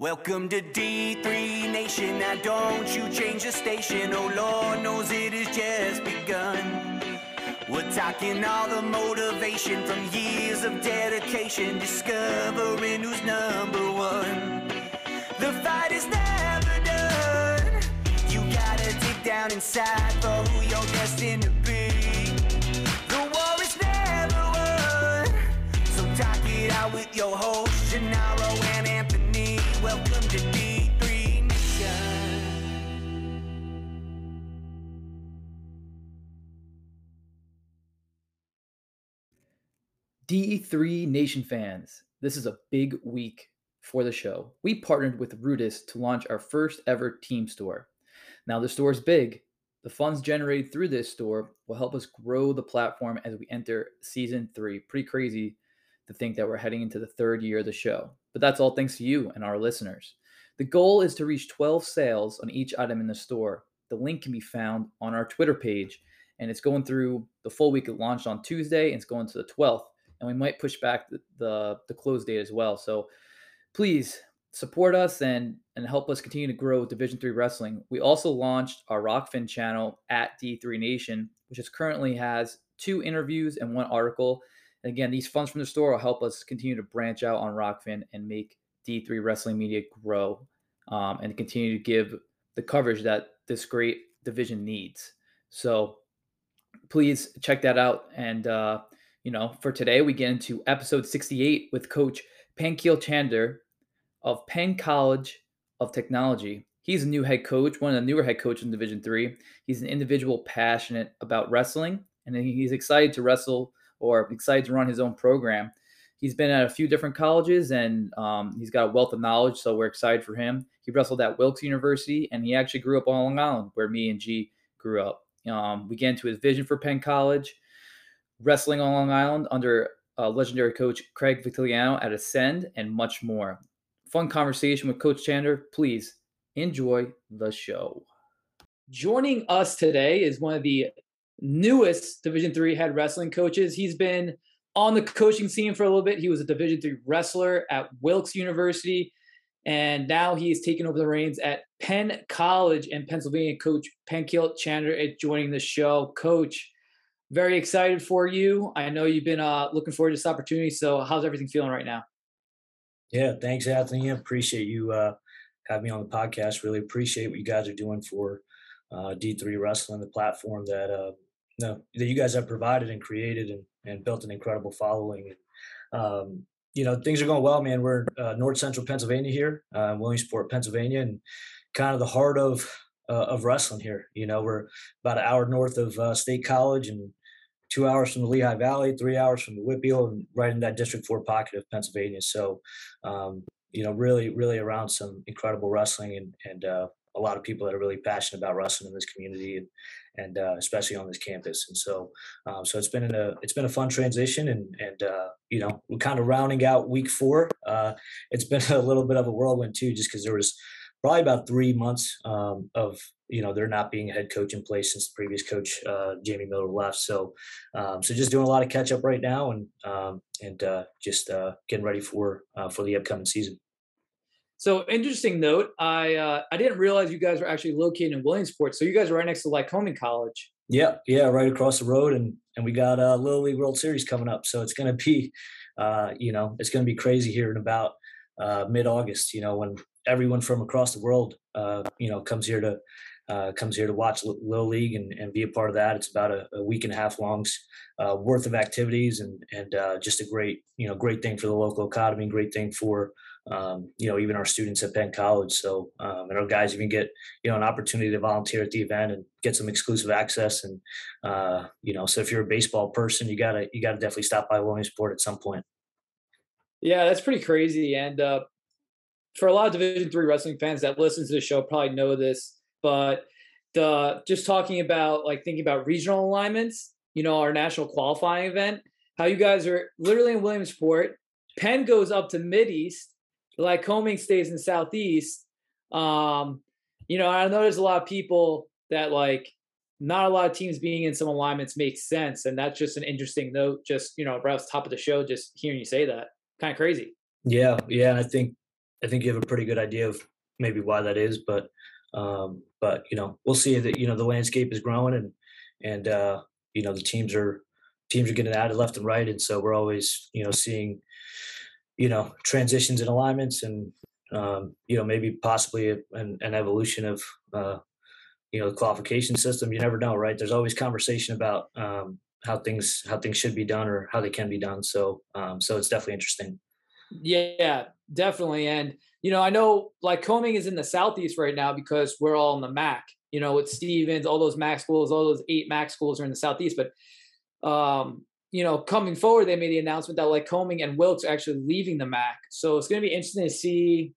Welcome to D3 Nation. Now don't you change the station. Oh Lord knows it has just begun. We're talking all the motivation from years of dedication, discovering who's number one. The fight is never done. You gotta dig down inside for who you're destined to be. The war is never won. So talk it out with your hosts, Gennaro D3 Nation fans, this is a big week for the show. We partnered with Rudis to launch our first ever team store. Now, the store is big. The funds generated through this store will help us grow the platform as we enter season three. Pretty crazy to think that we're heading into the third year of the show, but that's all thanks to you and our listeners. The goal is to reach 12 sales on each item in the store. The link can be found on our Twitter page, and it's going through the full week. It launched on Tuesday, and it's going to the 12th and we might push back the, the, the close date as well. So please support us and and help us continue to grow Division Three wrestling. We also launched our Rokfin channel at D3 Nation, which is currently has two interviews and one article. And again, these funds from the store will help us continue to branch out on Rokfin and make D3 wrestling media grow um, and continue to give the coverage that this great division needs. So please check that out and. Uh, you know, for today, we get into episode 68 with Coach Pankil Chander of Penn College of Technology. He's a new head coach, one of the newer head coaches in Division Three. He's an individual passionate about wrestling, and he's excited to wrestle or excited to run his own program. He's been at a few different colleges, and um, he's got a wealth of knowledge. So we're excited for him. He wrestled at Wilkes University, and he actually grew up on Long Island, where me and G grew up. Um, we get into his vision for Penn College wrestling on Long Island under uh, legendary coach Craig Vitigliano at Ascend, and much more. Fun conversation with Coach Chander. Please enjoy the show. Joining us today is one of the newest Division Three head wrestling coaches. He's been on the coaching scene for a little bit. He was a Division Three wrestler at Wilkes University, and now he's taken over the reins at Penn College in Pennsylvania. Coach Pankil Chander is joining the show. Coach, very excited for you. I know you've been uh, looking forward to this opportunity. So, how's everything feeling right now? Yeah, thanks, Anthony. I appreciate you uh, having me on the podcast. Really appreciate what you guys are doing for uh, D3 Wrestling, the platform that uh, that you guys have provided and created and, and built an incredible following. Um, you know, things are going well, man. We're uh, North Central Pennsylvania here, uh, Williamsport, Pennsylvania, and kind of the heart of uh, of wrestling here. You know, we're about an hour north of uh, State College and two hours from the Lehigh Valley, three hours from the Whitfield, and right in that District Four pocket of Pennsylvania. So, um, you know, really, really around some incredible wrestling and and uh, a lot of people that are really passionate about wrestling in this community and and uh, especially on this campus. And so, um, so it's been a it's been a fun transition, and and uh, you know, we're kind of rounding out week four. Uh, it's been a little bit of a whirlwind too, just because there was probably about three months um, of you know they're not being a head coach in place since the previous coach uh, Jamie Miller left. So um, so just doing a lot of catch up right now and um, and uh, just uh, getting ready for uh, for the upcoming season. So interesting note. I uh, I didn't realize you guys were actually located in Williamsport. So you guys are right next to Lycoming College. Yeah, yeah, right across the road, and and we got a Little League World Series coming up. So it's going to be, uh, you know, it's going to be crazy here in about mid August. You know, when everyone from across the world, uh, you know, comes here to uh, comes here to watch Little League and, and be a part of that. It's about a, a week and a half long's uh, worth of activities and and uh, just a great you know great thing for the local economy, great thing for um, you know even our students at Penn College. So um, and our guys even get you know an opportunity to volunteer at the event and get some exclusive access. And uh, you know, so if you're a baseball person, you gotta you gotta definitely stop by Williamsport at some point. Yeah, that's pretty crazy. And uh, for a lot of Division three wrestling fans that listen to the show, probably know this, but the just talking about like thinking about regional alignments, you know, our national qualifying event, how you guys are literally in Williamsport. Penn goes up to Mid East, Lycoming stays in Southeast. Um, you know, I know there's a lot of people that like not a lot of teams being in some alignments makes sense, and that's just an interesting note. Just you know, right off the top of the show, just hearing you say that, kind of crazy. Yeah, yeah, I think I think you have a pretty good idea of maybe why that is, but um, but you know we'll see that you know the landscape is growing and and uh, you know the teams are teams are getting added left and right, and so we're always you know seeing you know transitions and alignments and um, you know maybe possibly a, an, an, evolution of uh, you know the qualification system. You never know, right? There's always conversation about um, how things how things should be done or how they can be done. So um, so it's definitely interesting. Yeah, definitely. And you know, I know Lycoming is in the southeast right now because we're all in the MAC. You know, with Stevens, all those MAC schools, all those eight MAC schools are in the southeast. But um, you know, coming forward, they made the announcement that Lycoming and Wilkes are actually leaving the MAC. So it's going to be interesting to see,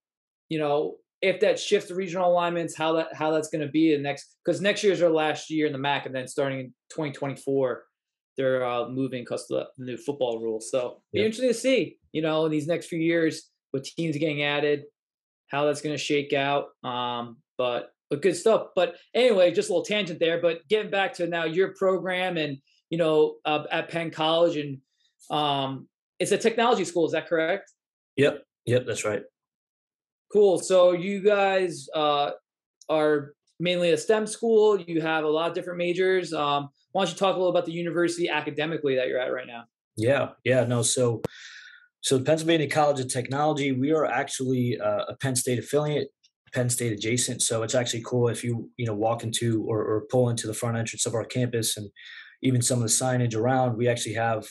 you know, if that shifts the regional alignments, how that how that's going to be the next because next year is our last year in the MAC, and then starting in 2024, they're uh, moving because of the new football rules. So be interesting to see, you know, in these next few years with teams getting added, how that's going to shake out. Um, but but good stuff. But anyway, just a little tangent there. But getting back to now your program and you know uh, at Penn College and um, it's a technology school. Is that correct? Yep. Yep. That's right. Cool. So you guys uh, are mainly a STEM school. You have a lot of different majors. Um, why don't you talk a little about the university academically that you're at right now? Yeah. Yeah. No. So so Pennsylvania College of Technology, we are actually uh, a Penn State affiliate, Penn State adjacent. So it's actually cool if you you know walk into or, or pull into the front entrance of our campus and even some of the signage around. We actually have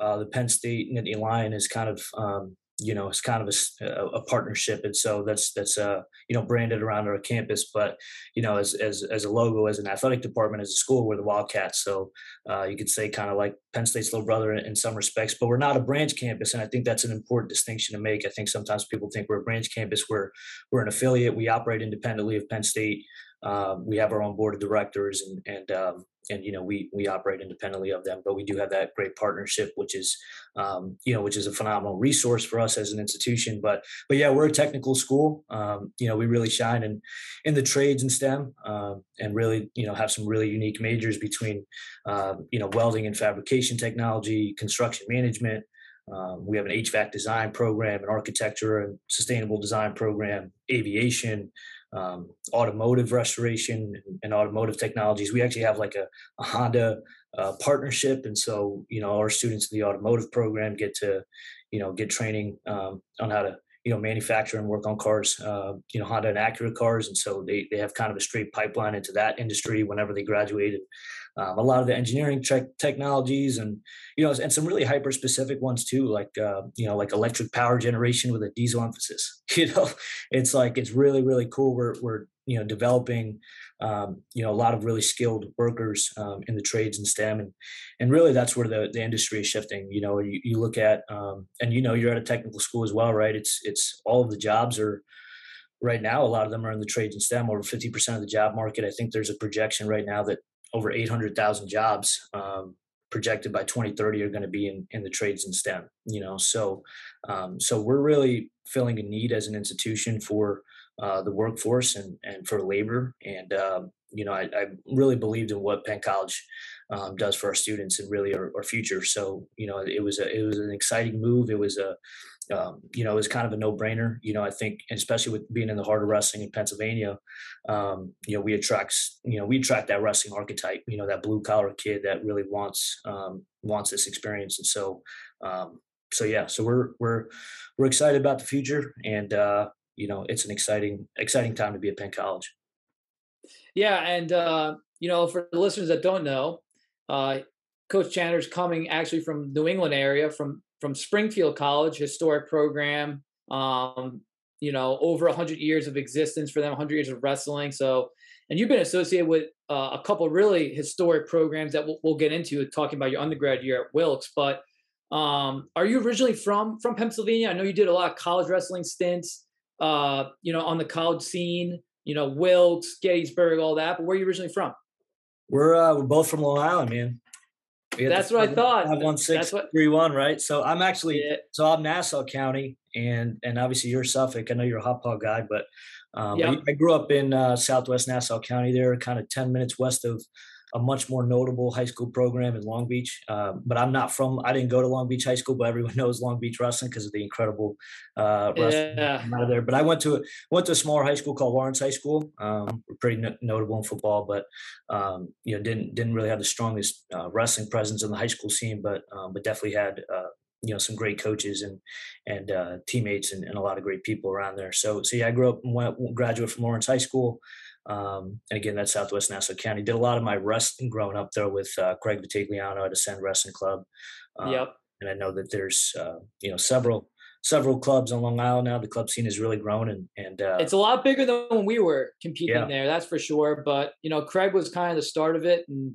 uh, the Penn State Nittany Lion is kind of um, you know it's kind of a, a, partnership and so that's that's uh you know branded around our campus but you know as as, as a logo as an athletic department as a school we're the wildcats so uh, you could say kind of like penn state's little brother in, in, some respects but we're not a branch campus and i think that's an important distinction to make. I think sometimes people think we're a branch campus where we're an affiliate we operate independently of penn state um, we have our own board of directors and and um, and you know we we operate independently of them but we do have that great partnership which is um, you know which is a phenomenal resource for us as an institution. But but yeah we're a technical school. Um, you know we really shine in in the trades and stem uh, and really you know have some really unique majors between uh, you know welding and fabrication technology construction management. Um, we have an HVAC design program, an architecture and sustainable design program, aviation, um, automotive restoration and automotive technologies. We actually have like a, a Honda uh, partnership, and so you know our students in the automotive program get to you know get training um, on how to you know manufacture and work on cars, uh, you know Honda and Acura cars, and so they they have kind of a straight pipeline into that industry whenever they graduated. Um, a lot of the engineering te- technologies and you know and some really hyper specific ones too like uh, you know like electric power generation with a diesel emphasis. You know it's like it's really really cool. We're, we're you know developing um, you know a lot of really skilled workers um, in the trades and stem and and really that's where the, the industry is shifting. You know you, you look at um, and you know you're at a technical school as well right? It's it's all of the jobs are right now a lot of them are in the trades and stem over 50% of the job market. I think there's a projection right now that over 800,000 jobs um, projected by 2030 are going to be in, in the trades and STEM. You know, so um, so we're really filling a need as an institution for uh, the workforce and and for labor. And um, you know, I, I, really believed in what Penn College um, does for our students and really our, our, future. So you know, it was a it was an exciting move. It was a um, you know, it was kind of a no-brainer. You know, I think, especially with being in the heart of wrestling in Pennsylvania, um, you know, we attract, you know, we attract that wrestling archetype. You know, that blue-collar kid that really wants um, wants this experience, and so, um, so yeah, so we're we're we're excited about the future, and uh, you know, it's an exciting exciting time to be at Penn College. Yeah, and uh, you know, for the listeners that don't know, uh, Coach Chandler's coming actually from New England area, from from Springfield College, historic program. Um, you know, over 100 years of existence for them, 100 years of wrestling. So, and you've been associated with uh, a couple really historic programs that we'll, we'll, get into talking about your undergrad year at Wilkes. But um, are you originally from from Pennsylvania? I know you did a lot of college wrestling stints. Uh, you know, on the college scene. You know, Wilkes, Gettysburg, all that. But where are you originally from? We're uh, we're both from Long Island, man. That's what I thought. Five one six three one, right? So I'm actually yeah. so I'm Nassau County, and and obviously you're Suffolk. I know you're a Hauppauge guy, but um, yep. I, I, grew up in uh, Southwest Nassau County. There, kind of ten minutes west of a much more notable high school program in Long Beach. Um, but I'm not from. I didn't go to Long Beach High School, but everyone knows Long Beach wrestling because of the incredible uh, wrestling Yeah. out of there. But I went to went to a smaller high school called Lawrence High School. Um, we're pretty no- notable in football, but um, you know didn't didn't really have the strongest uh, wrestling presence in the high school scene, but um, but definitely had uh, you know some great coaches and and uh, teammates and, and a lot of great people around there. So so yeah, I grew up and went graduate from Lawrence High School. Um, and again, that's Southwest Nassau County. Did a lot of my wrestling growing up there with uh, Craig Vitigliano at Ascend Wrestling Club. Um, Yep. and I know that there's uh, you know several several clubs on Long Island now. The club scene has really grown, and and uh, It's a lot bigger than when we were competing Yeah. there, that's for sure. But you know, Craig was kind of the start of it, and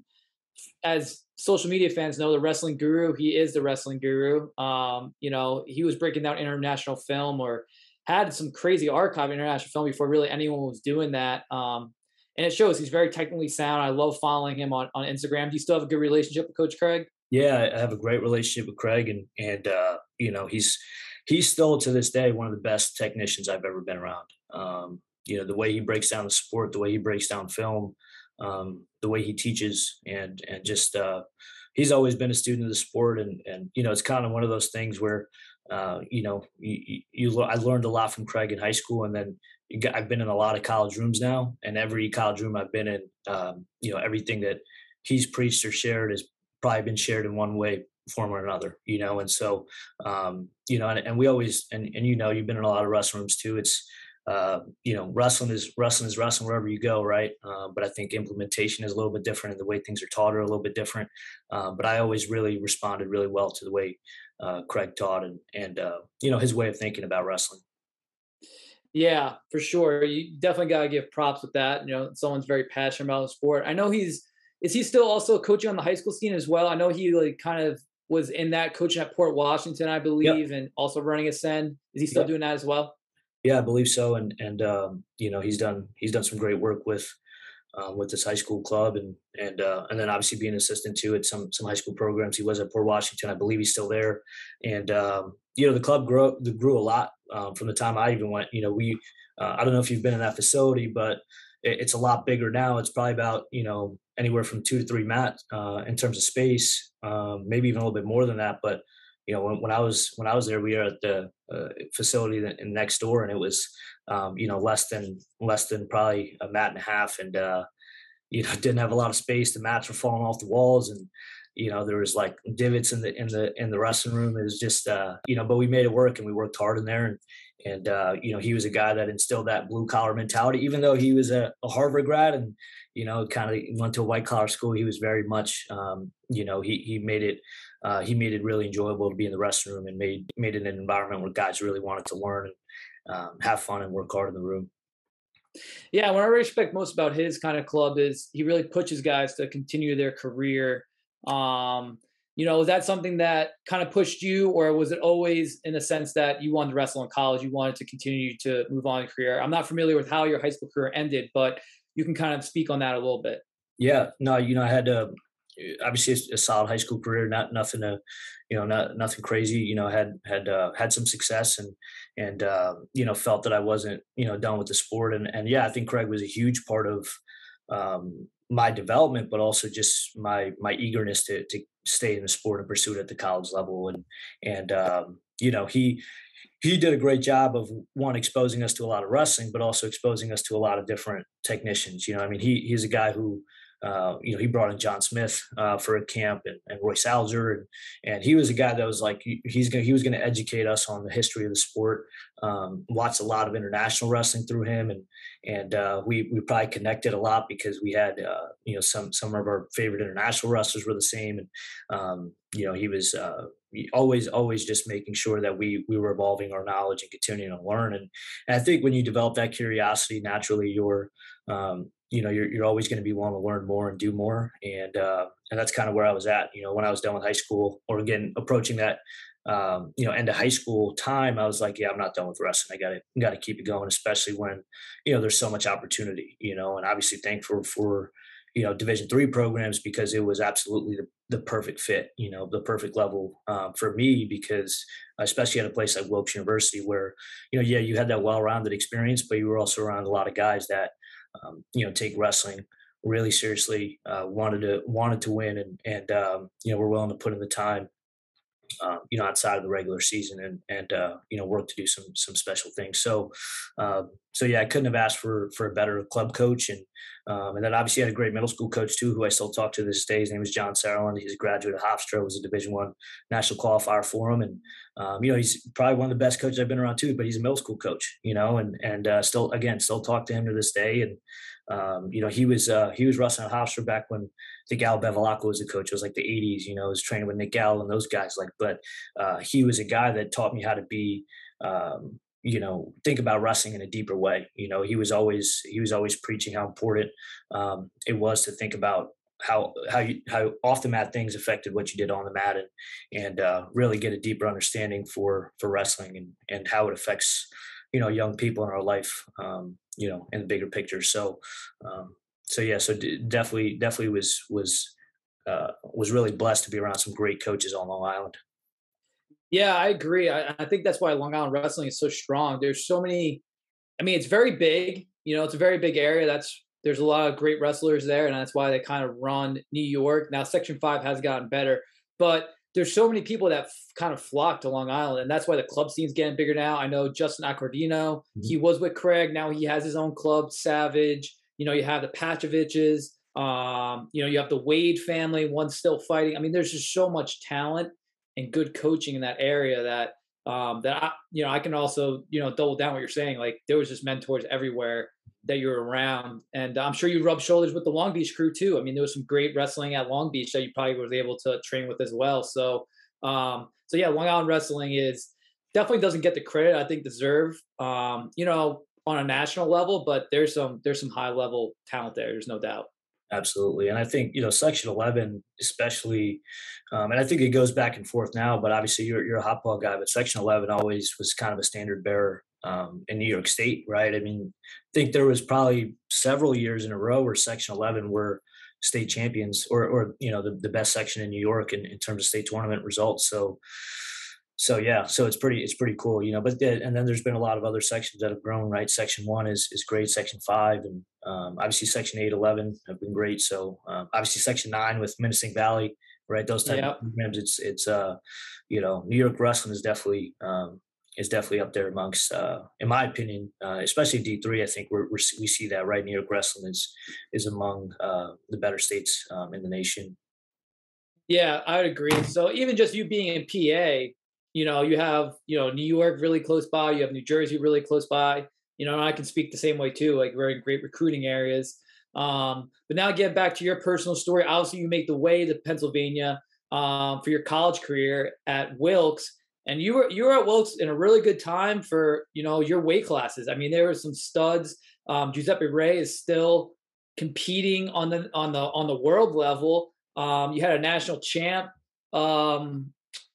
as social media fans know, the wrestling guru, he is the wrestling guru. Um, you know, he was breaking down international film or had some crazy archive international film before really anyone was doing that. Um, and it shows he's very technically sound. I love following him on, on Instagram. Do you still have a good relationship with Coach Craig? yeah, I have a great relationship with Craig, and and uh, you know he's he's still to this day one of the best technicians I've ever been around. Um, you know the way he breaks down the sport, the way he breaks down film, um, the way he teaches, and and just uh, he's always been a student of the sport, and and you know it's kind of one of those things where uh, you know you, you, I learned a lot from Craig in high school, and then got, I've been in a lot of college rooms now, and every college room I've been in, um, you know everything that he's preached or shared has probably been shared in one way form or another you know and so um you know and, and we always and, and you know you've been in a lot of wrestling rooms too it's uh you know wrestling is wrestling is wrestling wherever you go right? Uh, but i think implementation is a little bit different and the way things are taught are a little bit different um, but i always really responded really well to the way uh, craig taught and and uh, you know his way of thinking about wrestling Yeah, for sure. You definitely got to give props with that. You know, someone's very passionate about the sport. I know he's is he still also coaching on the high school scene as well? I know he like kind of was in that coaching at Port Washington, I believe, and also running Ascend. Is he still Yep. doing that as well? Yeah, I believe so, and and um, you know he's done he's done some great work with um, with this high school club, and and uh, and then obviously being an assistant too at some some high school programs. He was at Port Washington, I believe he's still there, and um, you know the club grew the grew a lot um, from the time I even went. You know we uh, I don't know if you've been in that facility, but it, it's a lot bigger now. It's probably about you know anywhere from two to three mats uh, in terms of space, um, maybe even a little bit more than that, but you know, when, when I was when I was there, we were at the uh, facility that, next door, and it was, um, you know, less than less than probably a mat and a half, and uh, you know, didn't have a lot of space. The mats were falling off the walls, and you know, there was like divots in the in the in the wrestling room. It was just, uh, you know, but we made it work, and we worked hard in there, and and uh, you know, he was a guy that instilled that blue collar mentality, even though he was a, a Harvard grad and you know, kind of went to a white collar school. He was very much, um, you know, he he made it uh, he made it really enjoyable to be in the restroom room and made made it an environment where guys really wanted to learn um, have fun and work hard in the room. Yeah, what I respect most about his kind of club is he really pushes guys to continue their career. Um, you know, was that something that kind of pushed you, or was it always in the sense that you wanted to wrestle in college, you wanted to continue to move on in career? I'm not familiar with how your high school career ended, but you can kind of speak on that a little bit. Yeah, no, you know, I had uh, obviously a, solid high school career, not nothing to, you know, not nothing crazy. You know, had had uh, had some success and and uh, you know felt that I wasn't you know done with the sport and and yeah, I think Craig was a huge part of um, my development, but also just my my eagerness to to stay in the sport and pursue it at the college level and and um, you know he he did a great job of one exposing us to a lot of wrestling, but also exposing us to a lot of different technicians. You know, I mean, he he's a guy who, uh, you know, he brought in John Smith uh, for a camp and, and Roy Salzer, and and he was a guy that was like he- he's gonna he was going to educate us on the history of the sport. Um, watched a lot of international wrestling through him, and and uh, we we probably connected a lot because we had uh, you know some some of our favorite international wrestlers were the same, and um, you know he was uh, always always just making sure that we we were evolving our knowledge and continuing to learn and, and i think when you develop that curiosity naturally you're um, you know you're, you're always going to be wanting to learn more and do more and uh, and that's kind of where i was at you know when i was done with high school or again approaching that um, you know end of high school time i was like yeah i'm not done with wrestling i gotta gotta keep it going especially when you know there's so much opportunity you know and obviously thankful for you know division three programs because it was absolutely the, the perfect fit you know the perfect level um, for me because especially at a place like wilkes university where you know yeah you had that well-rounded experience but you were also around a lot of guys that um, you know take wrestling really seriously uh, wanted to wanted to win and and um, you know we're willing to put in the time um, you know, outside of the regular season and and uh, you know work to do some some special things. So, um, so yeah, I couldn't have asked for for a better club coach, and um, and then obviously I had a great middle school coach too, who I still talk to this day. His name is John Saraland. He's a graduate of Hofstra, was a Division One national qualifier for him, and um, you know he's probably one of the best coaches I've been around too. But he's a middle school coach, you know, and and uh, still again still talk to him to this day, and um, you know, he was uh, he was wrestling at Hofstra back when the Gal Bevilacqua was a coach. It was like the '80s. You know, he was training with Nick Gal and those guys. Like, but uh, he was a guy that taught me how to be, um, you know, think about wrestling in a deeper way. You know, he was always he was always preaching how important um, it was to think about how how you how off the mat things affected what you did on the mat and and uh, really get a deeper understanding for for wrestling and and how it affects you know young people in our life um, you know in the bigger picture so um, so yeah so d- definitely definitely was was uh, was really blessed to be around some great coaches on long island yeah i agree I, I think that's why long island wrestling is so strong there's so many i mean it's very big you know it's a very big area that's there's a lot of great wrestlers there and that's why they kind of run new york now section 5 has gotten better but there's so many people that f- kind of flock to Long Island, and that's why the club scene's getting bigger now. I know Justin Accordino, mm-hmm. he was with Craig, now he has his own club, Savage. You know, you have the Patchoviches, um, you know, you have the Wade family, one's still fighting. I mean, there's just so much talent and good coaching in that area that um, that I, you know, I can also, you know, double down what you're saying. Like there was just mentors everywhere that you're around. And I'm sure you rubbed shoulders with the Long Beach crew too. I mean, there was some great wrestling at Long Beach that you probably was able to train with as well. So, um, so yeah, Long Island wrestling is definitely doesn't get the credit I think deserve. Um, you know, on a national level, but there's some there's some high level talent there. There's no doubt. Absolutely, and I think you know Section Eleven, especially, um, and I think it goes back and forth now. But obviously, you're you're a Hauppauge guy, but Section Eleven always was kind of a standard bearer um, in New York State, right? I mean, I think there was probably several years in a row where Section 11 were state champions, or or you know the, the best section in New York in, in terms of state tournament results. So, so yeah, so it's pretty it's pretty cool, you know. But and then there's been a lot of other sections that have grown, right? Section one is is great. Section five and um, obviously Section eight, 11 have been great. So um, obviously Section nine with Minisink Valley, right? Those type yep. of programs, it's it's uh, you know, New York wrestling is definitely um, is definitely up there amongst, uh, in my opinion, uh, especially D three. I think we're, we're, we see that right. New York wrestling is is among uh, the better states um, in the nation. Yeah, I would agree. So even just you being in PA, you know, you have you know New York really close by. You have New Jersey really close by. You know, I can speak the same way too. Like we're in great recruiting areas. Um, but now get back to your personal story. Obviously, you make the way to Pennsylvania um, for your college career at Wilkes and you were you were at Wilkes in a really good time for you know your weight classes. I mean, there were some studs. Um, Giuseppe Rea is still competing on the on the on the world level. Um, you had a national champ. Um,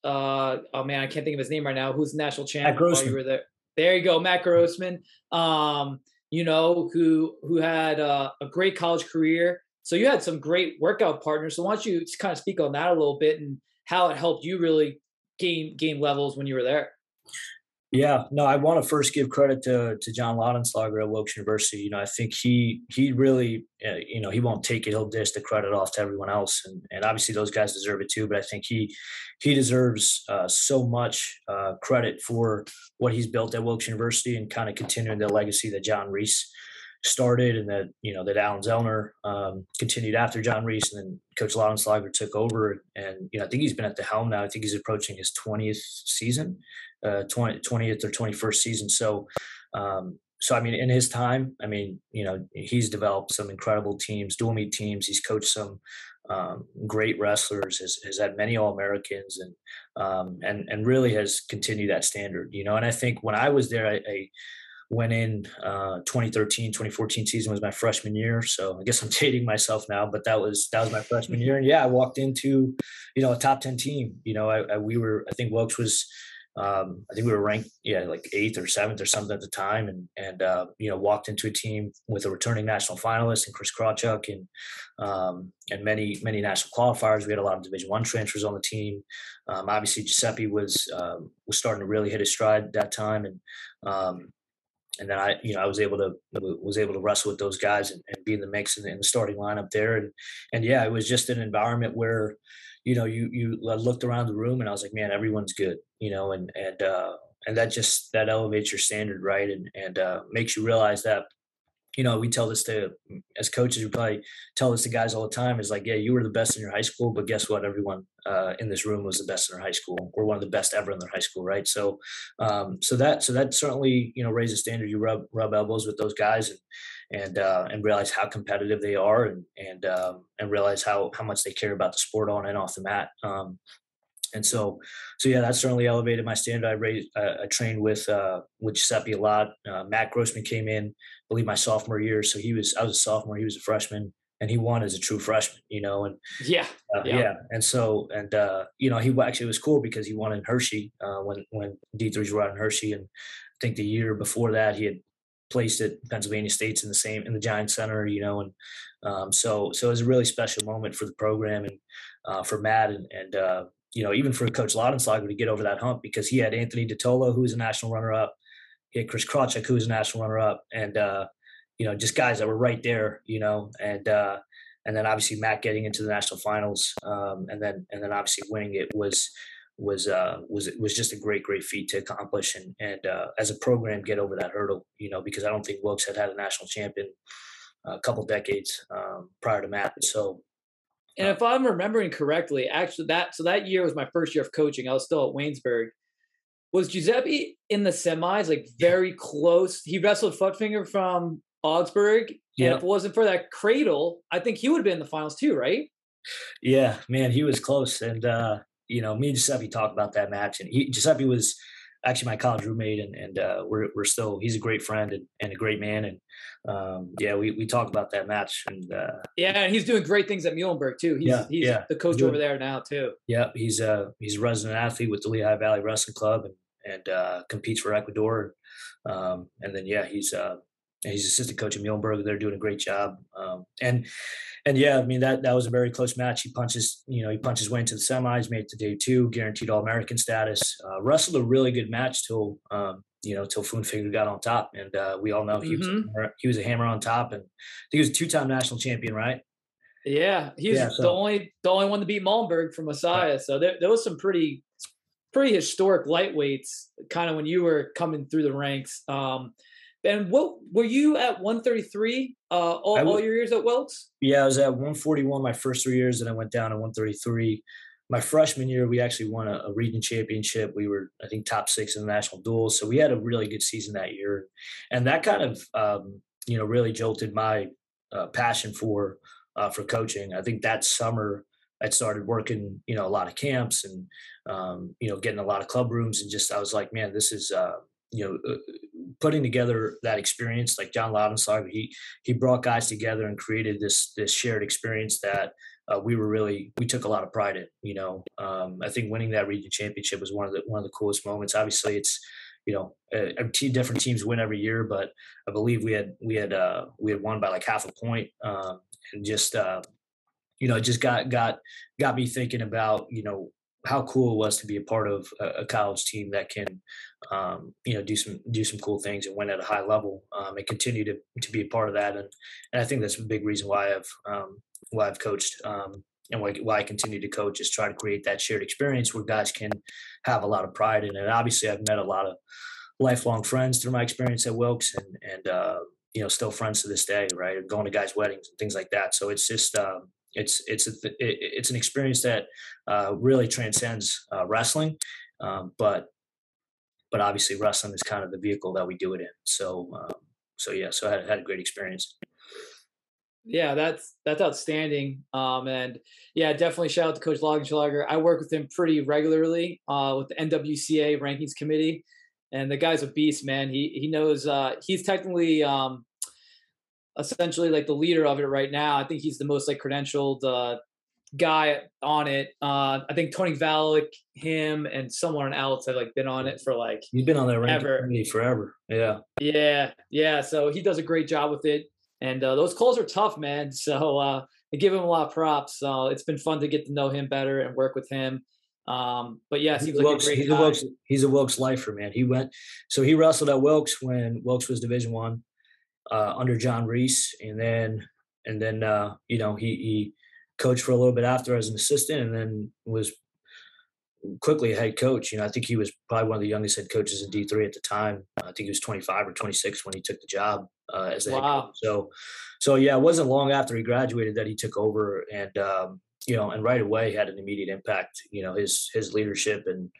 uh, oh man, I can't think of his name right now. Who's national champ? While you were there. There you go, Matt Grossman. Um, you know who who had uh, a great college career. So you had some great workout partners. So why don't you just kind of speak on that a little bit and how it helped you really gain gain levels when you were there? Yeah, no, I want to first give credit to to John Laudenslager at Wilkes University. You know, I think he he really, uh, you know, he won't take it. He'll dish the credit off to everyone else, and and obviously those guys deserve it too. But I think he he deserves uh, so much uh, credit for what he's built at Wilkes University and kind of continuing the legacy that John Reese started and that you know that Alan Zellner um, continued after John Reese and then Coach Laudenslager took over and you know I think he's been at the helm now. I think he's approaching his 20th season, uh, 20, 20th or 21st season. So um, so I mean in his time, I mean you know he's developed some incredible teams, dual meet teams. He's coached some um, great wrestlers, has, has had many All Americans, and um, and and really has continued that standard. You know, and I think when I was there, I, I went in uh, 2013 2014 season was my freshman year so i guess i'm dating myself now but that was that was my freshman year and yeah i walked into you know a top 10 team you know I, I we were i think wilkes was um, I think we were ranked, yeah, like eighth or seventh or something at the time, and and uh, you know walked into a team with a returning national finalist and Chris Krawchuk and um, and many many national qualifiers. We had a lot of Division One transfers on the team. Um, obviously, Giuseppe was um, was starting to really hit his stride that time, and um, and then I, you know, I was able to was able to wrestle with those guys and, and be in the mix in, in, the starting lineup there. And and yeah, it was just an environment where, you know, you you looked around the room and I was like, man, everyone's good, you know, and and uh, and that just that elevates your standard, right? And and uh, makes you realize that you know, we tell this to as coaches, we probably tell this to guys all the time is like, yeah, you were the best in your high school, but guess what? Everyone uh, in this room was the best in their high school, or one of the best ever in their high school, right? So, um, so that so that certainly you know raises standard. You rub rub elbows with those guys and and uh, and realize how competitive they are, and and um, and realize how how much they care about the sport on and off the mat. Um, and so so yeah that certainly elevated my standard i raised uh, i trained with uh with giuseppe a lot uh, matt grossman came in believe my sophomore year so he was i was a sophomore he was a freshman and he won as a true freshman you know and yeah uh, yeah. yeah. and so and uh you know he actually was cool because he won in hershey uh when when d3s were out in hershey and i think the year before that he had placed at pennsylvania states in the same in the giant center you know and um so so it was a really special moment for the program and uh, for Matt and, and uh, you know, even for Coach Laudenslager to get over that hump because he had Anthony Dottolo, who was a national runner-up, he had Chris Krawcheck, who was a national runner-up, and uh, you know, just guys that were right there, you know, and uh, and then obviously Matt getting into the national finals, um, and then and then obviously winning it was was uh, was was just a great great feat to accomplish, and and uh, as a program get over that hurdle, you know, because I don't think Wilkes had had a national champion a couple decades um, prior to Matt, so and if I'm remembering correctly, actually that so that year was my first year of coaching. I was still at Waynesburg. Was Giuseppe in the semis like very yeah. close? He wrestled Futfinger from Augsburg. Yeah. And if it wasn't for that cradle, I think he would have been in the finals too, right? Yeah, man, he was close. And uh, you know, me and Giuseppe talked about that match and he Giuseppe was actually my college roommate and, and uh, we're, we're still he's a great friend and, and a great man and um, yeah we, we talk about that match and uh, yeah and he's doing great things at Muhlenberg too he's, yeah, he's yeah. the coach over there now too yeah he's uh he's a resident athlete with the Lehigh Valley Wrestling Club and and uh, competes for Ecuador um, and then yeah he's uh he's assistant coach at Muhlenberg they're doing a great job um, and and yeah, I mean that that was a very close match. He punches, you know, he punches way into the semis, made it to day two, guaranteed All American status. Uh, wrestled a really good match till um, you know till Funfinger got on top, and uh, we all know he mm-hmm. was he was a hammer on top, and he was a two time national champion, right? Yeah, he's yeah, so. the only the only one to beat Muhlenberg from Messiah. So there, there was some pretty pretty historic lightweights, kind of when you were coming through the ranks. Um, and what were you at 133 uh, all, all your years at Wilkes? Yeah, I was at 141 my first three years, and I went down to 133. My freshman year, we actually won a, a region championship. We were, I think, top six in the national duels, so we had a really good season that year, and that kind of, um, you know, really jolted my uh, passion for uh, for coaching. I think that summer I started working, you know, a lot of camps and, um, you know, getting a lot of club rooms, and just I was like, man, this is uh, you know, uh, putting together that experience, like John Laudenslager, he he brought guys together and created this this shared experience that uh, we were really we took a lot of pride in. You know, um, I think winning that region championship was one of the one of the coolest moments. Obviously, it's you know, uh, different teams win every year, but I believe we had we had uh, we had won by like half a point, um, and just uh, you know, it just got got got me thinking about you know how cool it was to be a part of a, college team that can, um, you know, do some do some cool things and win at a high level um, and continue to to be a part of that. And and I think that's a big reason why I've um, why I've coached um, and why, why I continue to coach is try to create that shared experience where guys can have a lot of pride in it. And obviously, I've met a lot of lifelong friends through my experience at Wilkes and and uh, you know still friends to this day. Right, going to guys' weddings and things like that. So it's just um, it's it's a, it's an experience that uh, really transcends uh, wrestling, um, but but obviously wrestling is kind of the vehicle that we do it in. So um, so yeah, so I had, had a great experience. Yeah, that's that's outstanding. Um, and yeah, definitely shout out to Coach Laudenslager. I work with him pretty regularly uh, with the NWCA rankings committee, and the guy's a beast, man. He he knows uh, he's technically um, essentially like the leader of it right now. I think he's the most like credentialed uh, guy on it. Uh, I think Tony Valick, him, and someone else have like been on it for like he's been on that ever. forever. Yeah, yeah, yeah. So he does a great job with it, and uh, those calls are tough, man. So uh, I give him a lot of props. So it's been fun to get to know him better and work with him. Um, but yeah, he's like Wilkes, a great he's a Wilkes, he's a Wilkes lifer, man. He went, so he wrestled at Wilkes when Wilkes was Division One, uh, under John Reese, and then and then uh, you know he he coached for a little bit after as an assistant, and then was quickly a head coach. You know, I think he was probably one of the youngest head coaches in D three at the time. I think he was twenty five or twenty six when he took the job uh, as the head coach. So, so yeah, it wasn't long after he graduated that he took over, and um, you know, and right away had an immediate impact. You know, his his leadership and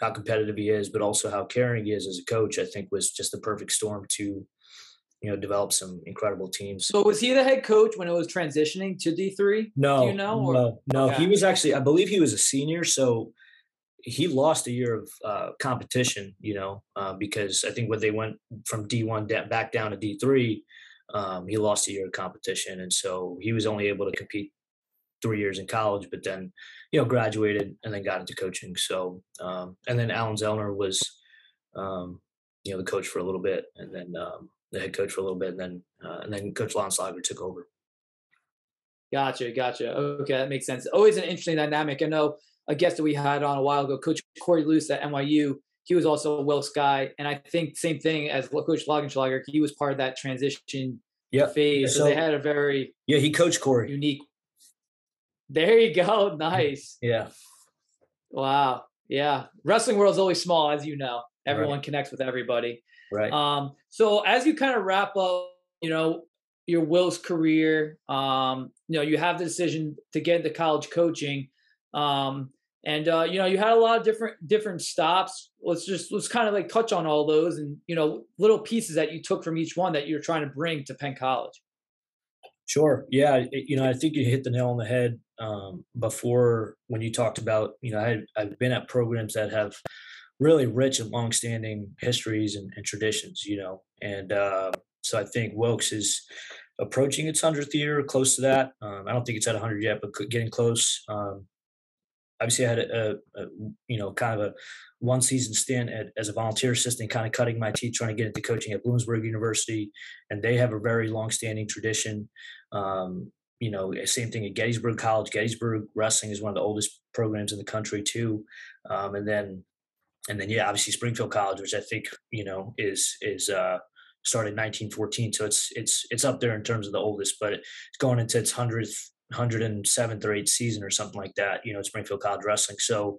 how competitive he is, but also how caring he is as a coach. I think was just the perfect storm to you know develop some incredible teams. So was he the head coach when it was transitioning to D three? No, you know, or- no, no. He was actually, I believe, he was a senior, so he lost a year of uh, competition. You know, uh, because I think when they went from D one back down to D three, um, he lost a year of competition, and so he was only able to compete three years in college, but then you know graduated and then got into coaching. So, um, and then Alan Zellner was, um, you know, the coach for a little bit, and then um, the head coach for a little bit, and then uh, and then Coach Laudenslager took over. Gotcha, gotcha. Okay, that makes sense. Always an interesting dynamic. I know a guest that we had on a while ago, Coach Corey Luce at NYU. He was also a Wilkes guy, and I think same thing as Coach Laudenslager. He was part of that transition Yeah, phase, so, they had a very Yeah, he coached Corey. unique. There you go. Nice. Yeah, Wow. Yeah. Wrestling world is always small, as you know. Right. Everyone connects with everybody. Right. Um, so as you kind of wrap up, you know, your Wilkes career, um, you know, you have the decision to get into college coaching. Um, and uh, you know, you had a lot of different different stops. Let's just let's kind of like touch on all those and you know, little pieces that you took from each one that you're trying to bring to Penn College. Sure. Yeah. it- you know, I think you hit the nail on the head um, before when you talked about, you know, I, I've been at programs that have really rich and longstanding histories and, and traditions, you know, and uh, so I think Wilkes is approaching its 100th year, close to that. Um, I don't think it's at 100 yet, but getting close. Um, obviously, I had a, a, a, you know, kind of a one season stint at, as a volunteer assistant, kind of cutting my teeth trying to get into coaching at Bloomsburg University and they have a very long-standing tradition. Um, you know, same thing at Gettysburg College. Gettysburg wrestling is one of the oldest programs in the country too. Um, and then, and then, yeah, obviously Springfield College, which I think you know is is uh, started in 1914, so it's it's it's up there in terms of the oldest, but it's going into its hundredth, hundred and seventh or eighth season or something like that. You know, Springfield College wrestling. So,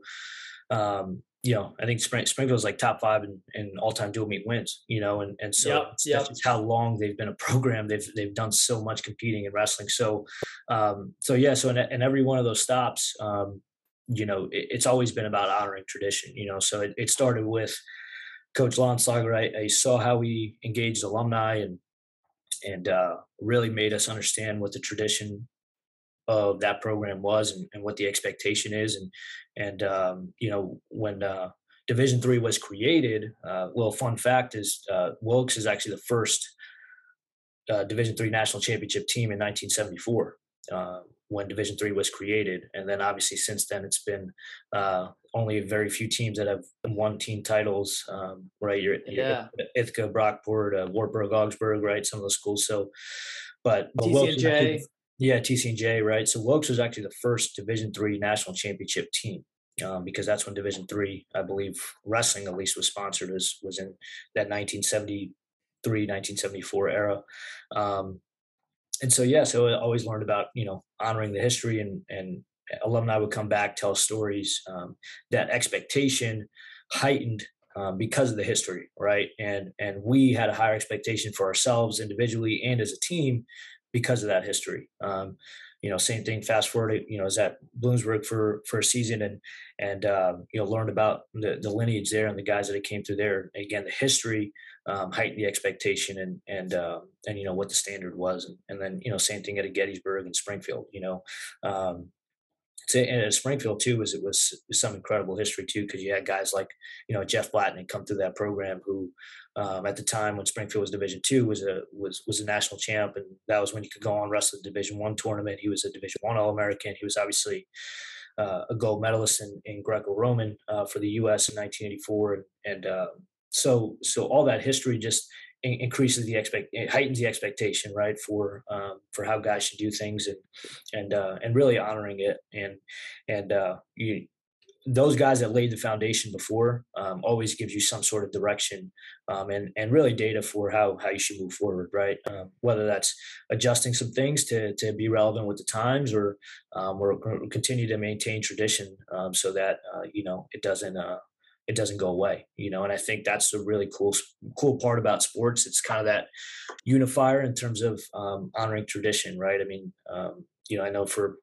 um, you know, I think Spring, Springfield's like top five in, in all time dual meet wins, you know, and, and so Yep, that's yep. just how long they've been a program. They've, they've done so much competing in wrestling. So, um, so yeah, so in, in every one of those stops, um, you know, it, it's always been about honoring tradition, you know, so it, it started with coach Laudenslager. I, I saw how he engaged alumni and, and, uh, really made us understand what the tradition of that program was and, and what the expectation is and and um, you know when uh, division three was created uh, well fun fact is uh, wilkes is actually the first uh, division three national championship team in 1974 uh, when division three was created and then obviously since then it's been uh, only very few teams that have won team titles um, right you're Yeah. Ithaca, Brockport, uh, Wartburg, Augsburg, right? Some of those schools. So, but, but TCNJ. yeah, TCNJ, right? So Wilkes was actually the first Division three national championship team um, because that's when Division three, I believe, wrestling at least was sponsored was was in that 1973, 1974 era. Um, and so yeah, so I always learned about you know honoring the history and and alumni would come back tell stories. Um, that expectation heightened um, because of the history, right? And and we had a higher expectation for ourselves individually and as a team because of that history. Um, you know, same thing. Fast forward, you know, is at Bloomsburg for for a season and and um, you know learned about the the lineage there and the guys that came through there. Again, the history um, heightened the expectation and and uh, and you know what the standard was, and, and then you know same thing at Gettysburg and Springfield. You know, um, and at Springfield too was it was some incredible history too because you had guys like you know Jeff Blattman come through that program who um, at the time when Springfield was Division two was a was was a national champ and that was when you could go on wrestle the Division one tournament. He was a Division one All American. He was obviously uh, a gold medalist in, in Greco-Roman uh, for the U.S. in 1984 and, uh, so so all that history just in- increases the expect it heightens the expectation right for um, for how guys should do things and and uh, and really honoring it and and uh, you those guys that laid the foundation before um, always gives you some sort of direction um, and and really data for how how you should move forward, right? Um, whether that's adjusting some things to to be relevant with the times, or um, or continue to maintain tradition um, so that uh, you know it doesn't uh, it doesn't go away. You know, and I think that's a really cool cool part about sports. It's kind of that unifier in terms of um, honoring tradition, right? I mean, you know, I know for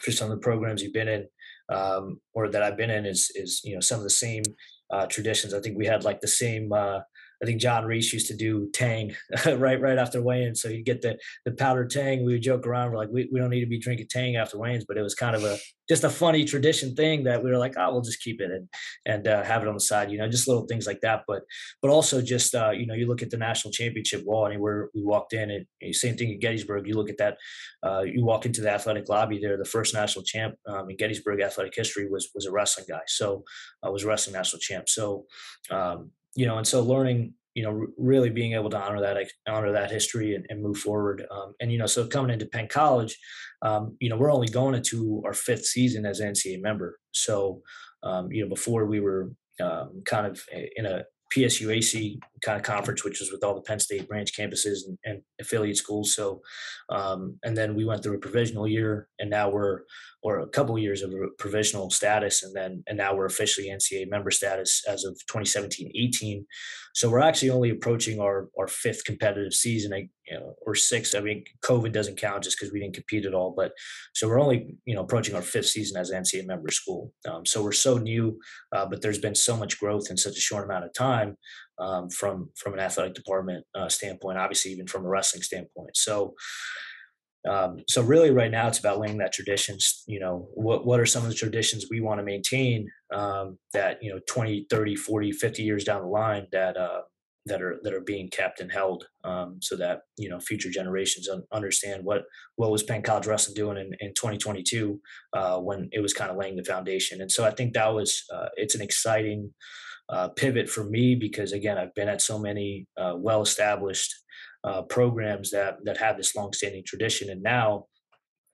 for some of the programs you've been in um, or that I've been in is is you know some of the same uh, traditions. I think we had like the same uh, I think John Reese used to do Tang right right after weigh-in. So you get the the powdered Tang. We would joke around. We're like, we, we don't need to be drinking Tang after weigh-ins, but it was kind of a just a funny tradition thing that we were like, oh, we'll just keep it and and uh, have it on the side. You know, just little things like that. But but also just uh, you know, you look at the national championship wall. Anywhere we walked in, and same thing in Gettysburg. You look at that. Uh, you walk into the athletic lobby there. The first national champ um, in Gettysburg athletic history was was a wrestling guy. So uh, was wrestling national champ. So um, you know, and so learning, you know, really being able to honor that honor that history and, and move forward. Um, and you know, so coming into Penn College, um, you know, we're only going into our fifth season as an NCAA member. So, um, you know, before we were um, kind of in a PSUAC kind of conference, which was with all the Penn State branch campuses and, and affiliate schools. So, um, and then we went through a provisional year, and now we're or a couple years of provisional status, and then and now we're officially NCAA member status as of 2017-18. So we're actually only approaching our our fifth competitive season, you know, or sixth. I mean, COVID doesn't count just because we didn't compete at all, but so we're only you know approaching our fifth season as an NCAA member school. Um, so we're so new, uh, but there's been so much growth in such a short amount of time um, from from an athletic department uh, standpoint, obviously even from a wrestling standpoint. So um, so really right now it's about laying that traditions you know what what are some of the traditions we want to maintain um, that you know 20 30 40 50 years down the line that uh, that are that are being kept and held um, so that you know future generations un- understand what what was Penn College Wrestling doing in, in 2022 uh, when it was kind of laying the foundation. And so I think that was uh, it's an exciting uh, pivot for me because again I've been at so many uh, well established uh, programs that that have this longstanding tradition, and now,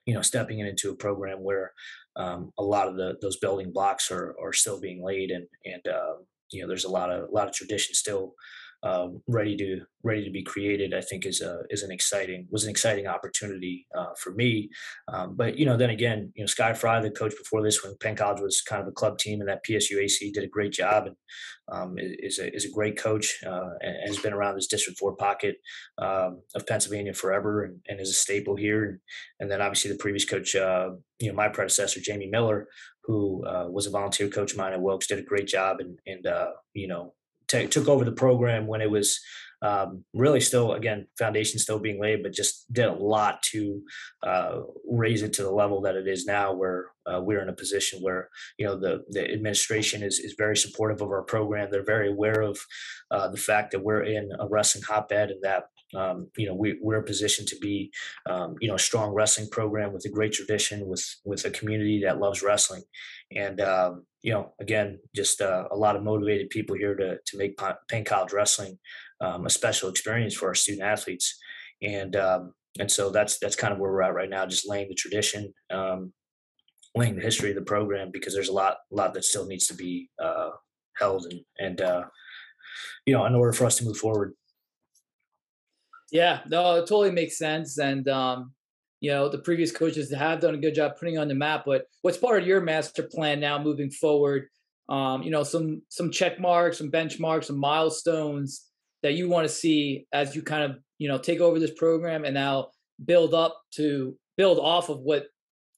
you know, stepping into a program where um, a lot of the those building blocks are are still being laid, and and uh, you know, there's a lot of a lot of tradition still um, ready to ready to be created, I think is a is an exciting was an exciting opportunity uh, for me. Um, but you know, then again, you know, Sky Fry, the coach before this, when Penn College was kind of a club team, and that PSUAC did a great job, and um, is a is a great coach uh, and has been around this District Four pocket um, of Pennsylvania forever, and, and, is a staple here. And, and then obviously the previous coach, uh, you know, my predecessor Jamie Miller, who uh, was a volunteer coach of mine at Wilkes, did a great job, and and uh, you know t- took over the program when it was um, really still again foundation still being laid but just did a lot to uh, raise it to the level that it is now where uh, we're in a position where you know the the administration is is very supportive of our program. They're very aware of uh, the fact that we're in a wrestling hotbed and that um, you know we, we're positioned to be um, you know a strong wrestling program with a great tradition with with a community that loves wrestling. And um, you know again just uh, a lot of motivated people here to to make Penn College wrestling um, a special experience for our student athletes and um, and so that's that's kind of where we're at right now just laying the tradition um, laying the history of the program because there's a lot a lot that still needs to be uh, held and and uh, you know in order for us to move forward yeah, no, it totally makes sense. And um, you know, the previous coaches have done a good job putting on the map. But what's part of your master plan now moving forward? Um, you know, some some check marks, some benchmarks, some milestones that you want to see as you kind of you know take over this program and now build up to build off of what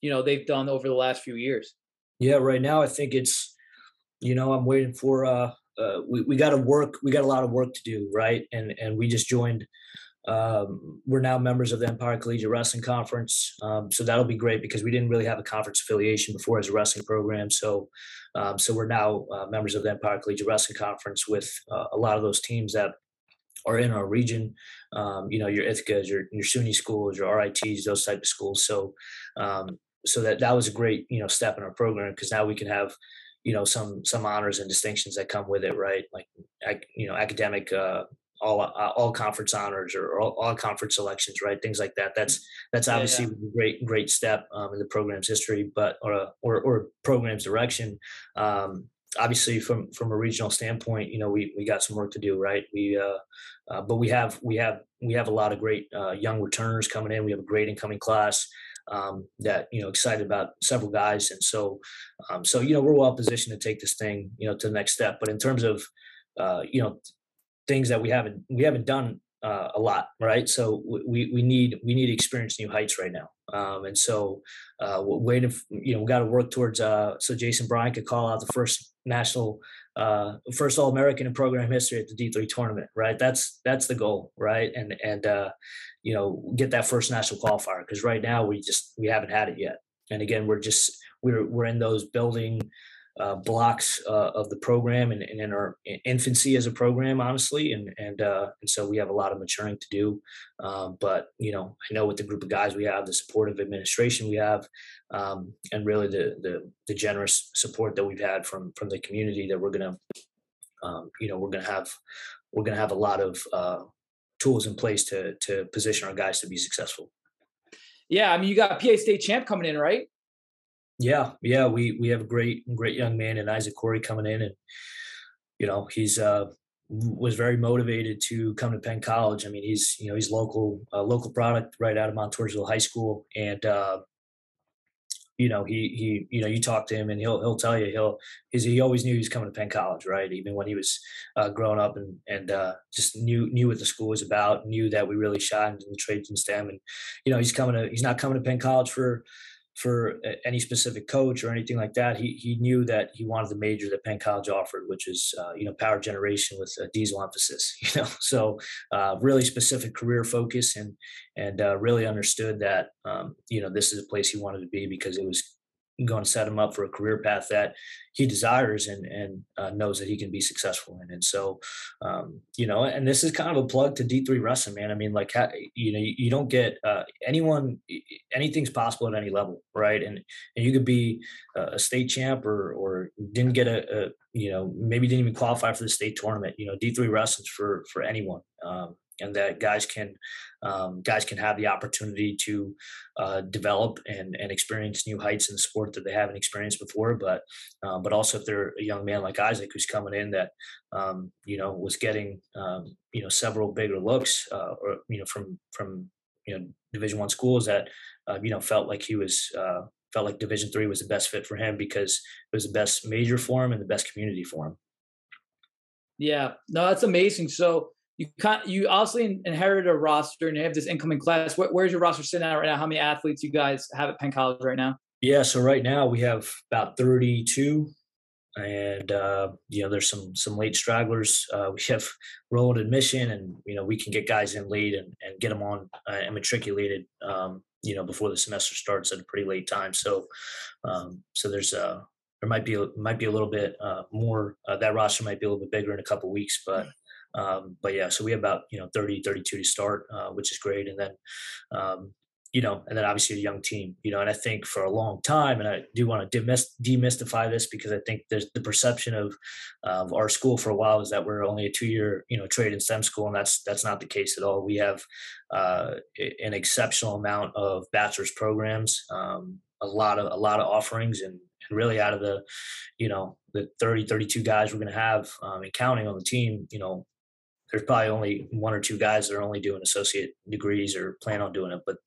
you know they've done over the last few years. Yeah, right now I think it's you know I'm waiting for uh, uh we we got to work we got a lot of work to do right and and we just joined um, we're now members of the Empire Collegiate Wrestling Conference, um, so that'll be great because we didn't really have a conference affiliation before as a wrestling program. So, um, so we're now uh, members of the Empire Collegiate Wrestling Conference with uh, a lot of those teams that are in our region. Um, you know, your Ithaca's, your your SUNY schools, your RITs, those type of schools. So, um, so that that was a great you know step in our program because now we can have you know some some honors and distinctions that come with it, right? Like you know academic. Uh, all uh, all conference honors or all, all, conference selections, right? Things like that. That's that's obviously yeah, yeah. a great great step um, in the program's history, but or uh, or, or program's direction. Um, obviously, from from a regional standpoint, you know, we we got some work to do, right? We uh, uh, but we have we have we have a lot of great uh, young returners coming in. We have a great incoming class. Um, that you know excited about several guys and so um, so you know we're well positioned to take this thing you know to the next step but in terms of uh, you know things that we haven't we haven't done uh, a lot, right? So we we need we need to experience new heights right now, um, and so uh, we're waiting. You know, we got to work towards. Uh, so Jason Bryant could call out the first national, uh, first All American in program history at the D three tournament, right? That's that's the goal, right? And and uh, you know get that first national qualifier because right now we just we haven't had it yet. And again, we're just we're we're in those building uh, blocks uh, of the program and, and, in our infancy as a program, honestly. And and uh, and so we have a lot of maturing to do. Um, but you know, I know with the group of guys we have, the supportive administration we have, um, and really the, the the generous support that we've had from from the community that we're gonna, um, you know, we're gonna have we're gonna have a lot of uh, tools in place to to position our guys to be successful. Yeah, I mean, you got PA State champ coming in, right? Yeah, yeah, we we have a great great young man in Isaac Corey coming in, and you know he's uh was very motivated to come to Penn College. I mean, he's you know he's local uh, local product right out of Montoursville High School, and uh, you know he he you know you talk to him and he'll he'll tell you he'll he's, he always knew he was coming to Penn College, right? Even when he was uh, growing up and and uh, just knew knew what the school was about, knew that we really shined in the trades and STEM, and you know he's coming to he's not coming to Penn College for for any specific coach or anything like that. He he knew that he wanted the major that Penn College offered, which is uh, you know power generation with a diesel emphasis. You know, so uh, really specific career focus and and uh, really understood that um, you know this is a place he wanted to be because it was going to set him up for a career path that he desires and and uh, knows that he can be successful in. And so, um, you know, and this is kind of a plug to D three wrestling, man. I mean, like, you know, you, don't get uh, anyone, anything's possible at any level, right? And and you could be a state champ or or didn't get a, a you know maybe didn't even qualify for the state tournament. You know, D three wrestling's for for anyone. Um, and that guys can um, guys can have the opportunity to uh, develop and, and experience new heights in the sport that they haven't experienced before. But uh, but also if they're a young man like Isaac who's coming in that um, you know was getting um, you know several bigger looks uh, or you know from from you know Division One schools that uh, you know felt like he was uh, felt like Division Three was the best fit for him because it was the best major for him and the best community for him. Yeah, no, that's amazing. So you can't you obviously inherited a roster and you have this incoming class. Where, where's your roster sitting at right now? How many athletes you guys have at Penn College right now? Yeah, so right now we have about 32, and uh, you know there's some some late stragglers. Uh, we have rolled admission, and you know we can get guys in late and, and get them on uh, and matriculated. Um, you know before the semester starts at a pretty late time. So um, so there's a uh, there might be might be a little bit uh, more. Uh, that roster might be a little bit bigger in a couple weeks, but um, but yeah, so we have about, you know, 30, 32 to start, uh, which is great. And then, um, you know, and then obviously a young team, you know, and I think for a long time, and I do want to demystify this because I think there's the perception of, of our school for a while is that we're only a two-year, you know, trade and STEM school, and that's that's not the case at all. We have uh, an exceptional amount of bachelor's programs, um, a lot of a lot of offerings, and, and really out of the, you know, the 30, 32 guys we're going to have um, and counting on the team, you know, there's probably only one or two guys that are only doing associate degrees or plan on doing it, but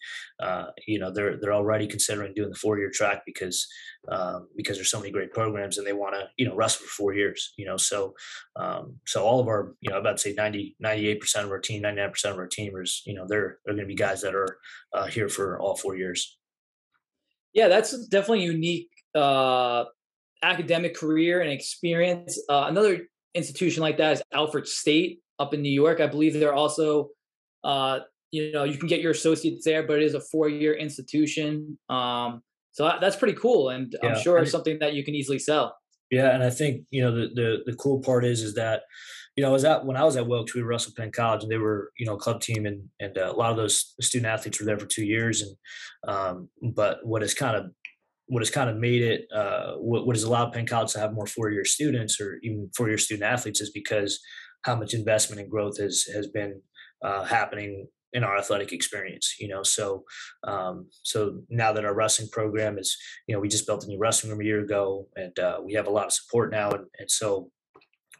uh, you know they're they're already considering doing the four year track because um, because there's so many great programs and they want to you know wrestle for four years. You know, so um, so all of our you know about to say 90 98 percent of our team, 99 percent of our teamers, you know they're they're going to be guys that are uh, here for all four years. Yeah, that's definitely unique uh, academic career and experience. Uh, another institution like that is Alfred State up in New York. I believe they're also, uh, you know, you can get your associates there, but it is a four-year institution. Um, so that's pretty cool, and yeah. I'm sure it's something that you can easily sell. Yeah, and I think you know the the, the cool part is is that you know, I was at when I was at Wilkes, we were Russell Penn College, and they were you know club team, and and uh, a lot of those student athletes were there for two years, and um, but what has kind of what has kind of made it uh, what, what has allowed Penn College to have more four year students or even four year student athletes is because how much investment and growth has has been uh, happening in our athletic experience you know? So um, so now that our wrestling program is you know we just built a new wrestling room a year ago and uh, we have a lot of support now and, and so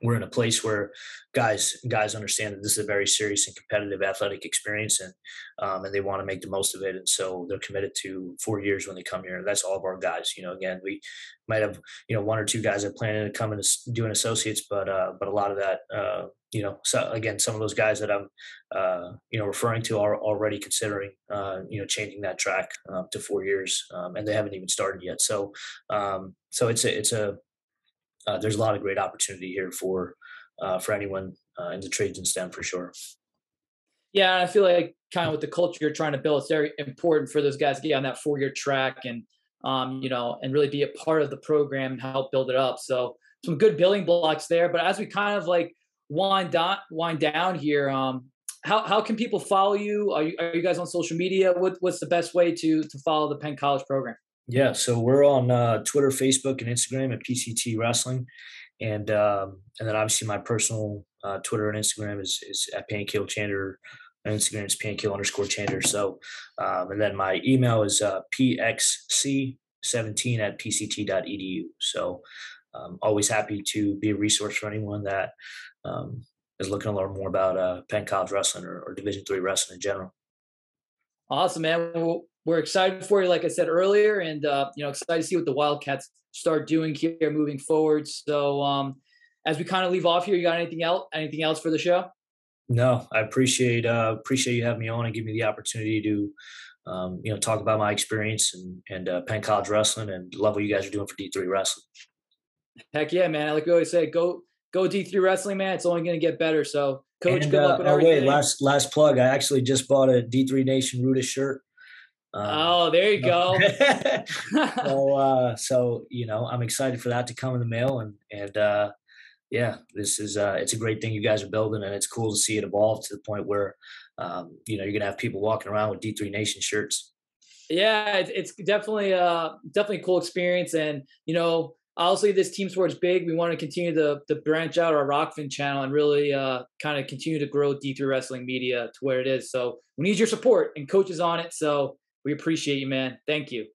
we're in a place where guys guys understand that this is a very serious and competitive athletic experience and um, and they want to make the most of it. And so they're committed to four years when they come here. And that's all of our guys you know again we might have you know one or two guys that plan to come and do an associates but uh, but a lot of that uh, you know so again some of those guys that i'm uh, you know referring to are already considering uh, you know changing that track uh, to four years um, and they haven't even started yet. So um, so it's a it's a uh, there's a lot of great opportunity here for uh, for anyone uh, in the trades and STEM for sure. Yeah, I feel like kind of with the culture you're trying to build, it's very important for those guys to get on that four year track and um, you know and really be a part of the program and help build it up. So some good building blocks there. But as we kind of like wind down wind down here, um, how how can people follow you? Are you are you guys on social media? What what's the best way to to follow the Penn College program? Yeah, so we're on uh, Twitter, Facebook, and Instagram at PCT Wrestling, and um, and then obviously my personal uh, Twitter and Instagram is is at Pancake Chandler. My Instagram is pancake underscore Chandler. So, um, and then my email is uh, pxc17 at pct.edu. So, um, always happy to be a resource for anyone that um, is looking to learn more about uh, Penn College wrestling or, or Division three wrestling in general. Awesome, man. Well, we're excited for you, like I said earlier, and uh, you know, excited to see what the Wildcats start doing here moving forward. So, um, as we kind of leave off here, you got anything else? Anything else for the show? No, I appreciate uh, appreciate you having me on and give me the opportunity to, um, you know, talk about my experience and and uh, Penn College wrestling and love what you guys are doing for D three wrestling. Heck yeah, man! Like we always say, go go D three wrestling, man. It's only going to get better. So, coach, and, good luck with uh, oh, everything. wait, last last plug. I actually just bought a D three Nation Rudis shirt. Um, oh, there you go. so, uh, so you know, I'm excited for that to come in the mail, and and uh, yeah, this is uh, it's a great thing you guys are building, and it's cool to see it evolve to the point where um, you know you're gonna have people walking around with D3 Nation shirts. Yeah, it's, it's definitely uh definitely a cool experience, and you know, obviously this team sports big. We want to continue to to branch out our Rokfin channel and really uh kind of continue to grow D3 wrestling media to where it is. So we need your support and coaches on it. So we appreciate you, man. Thank you.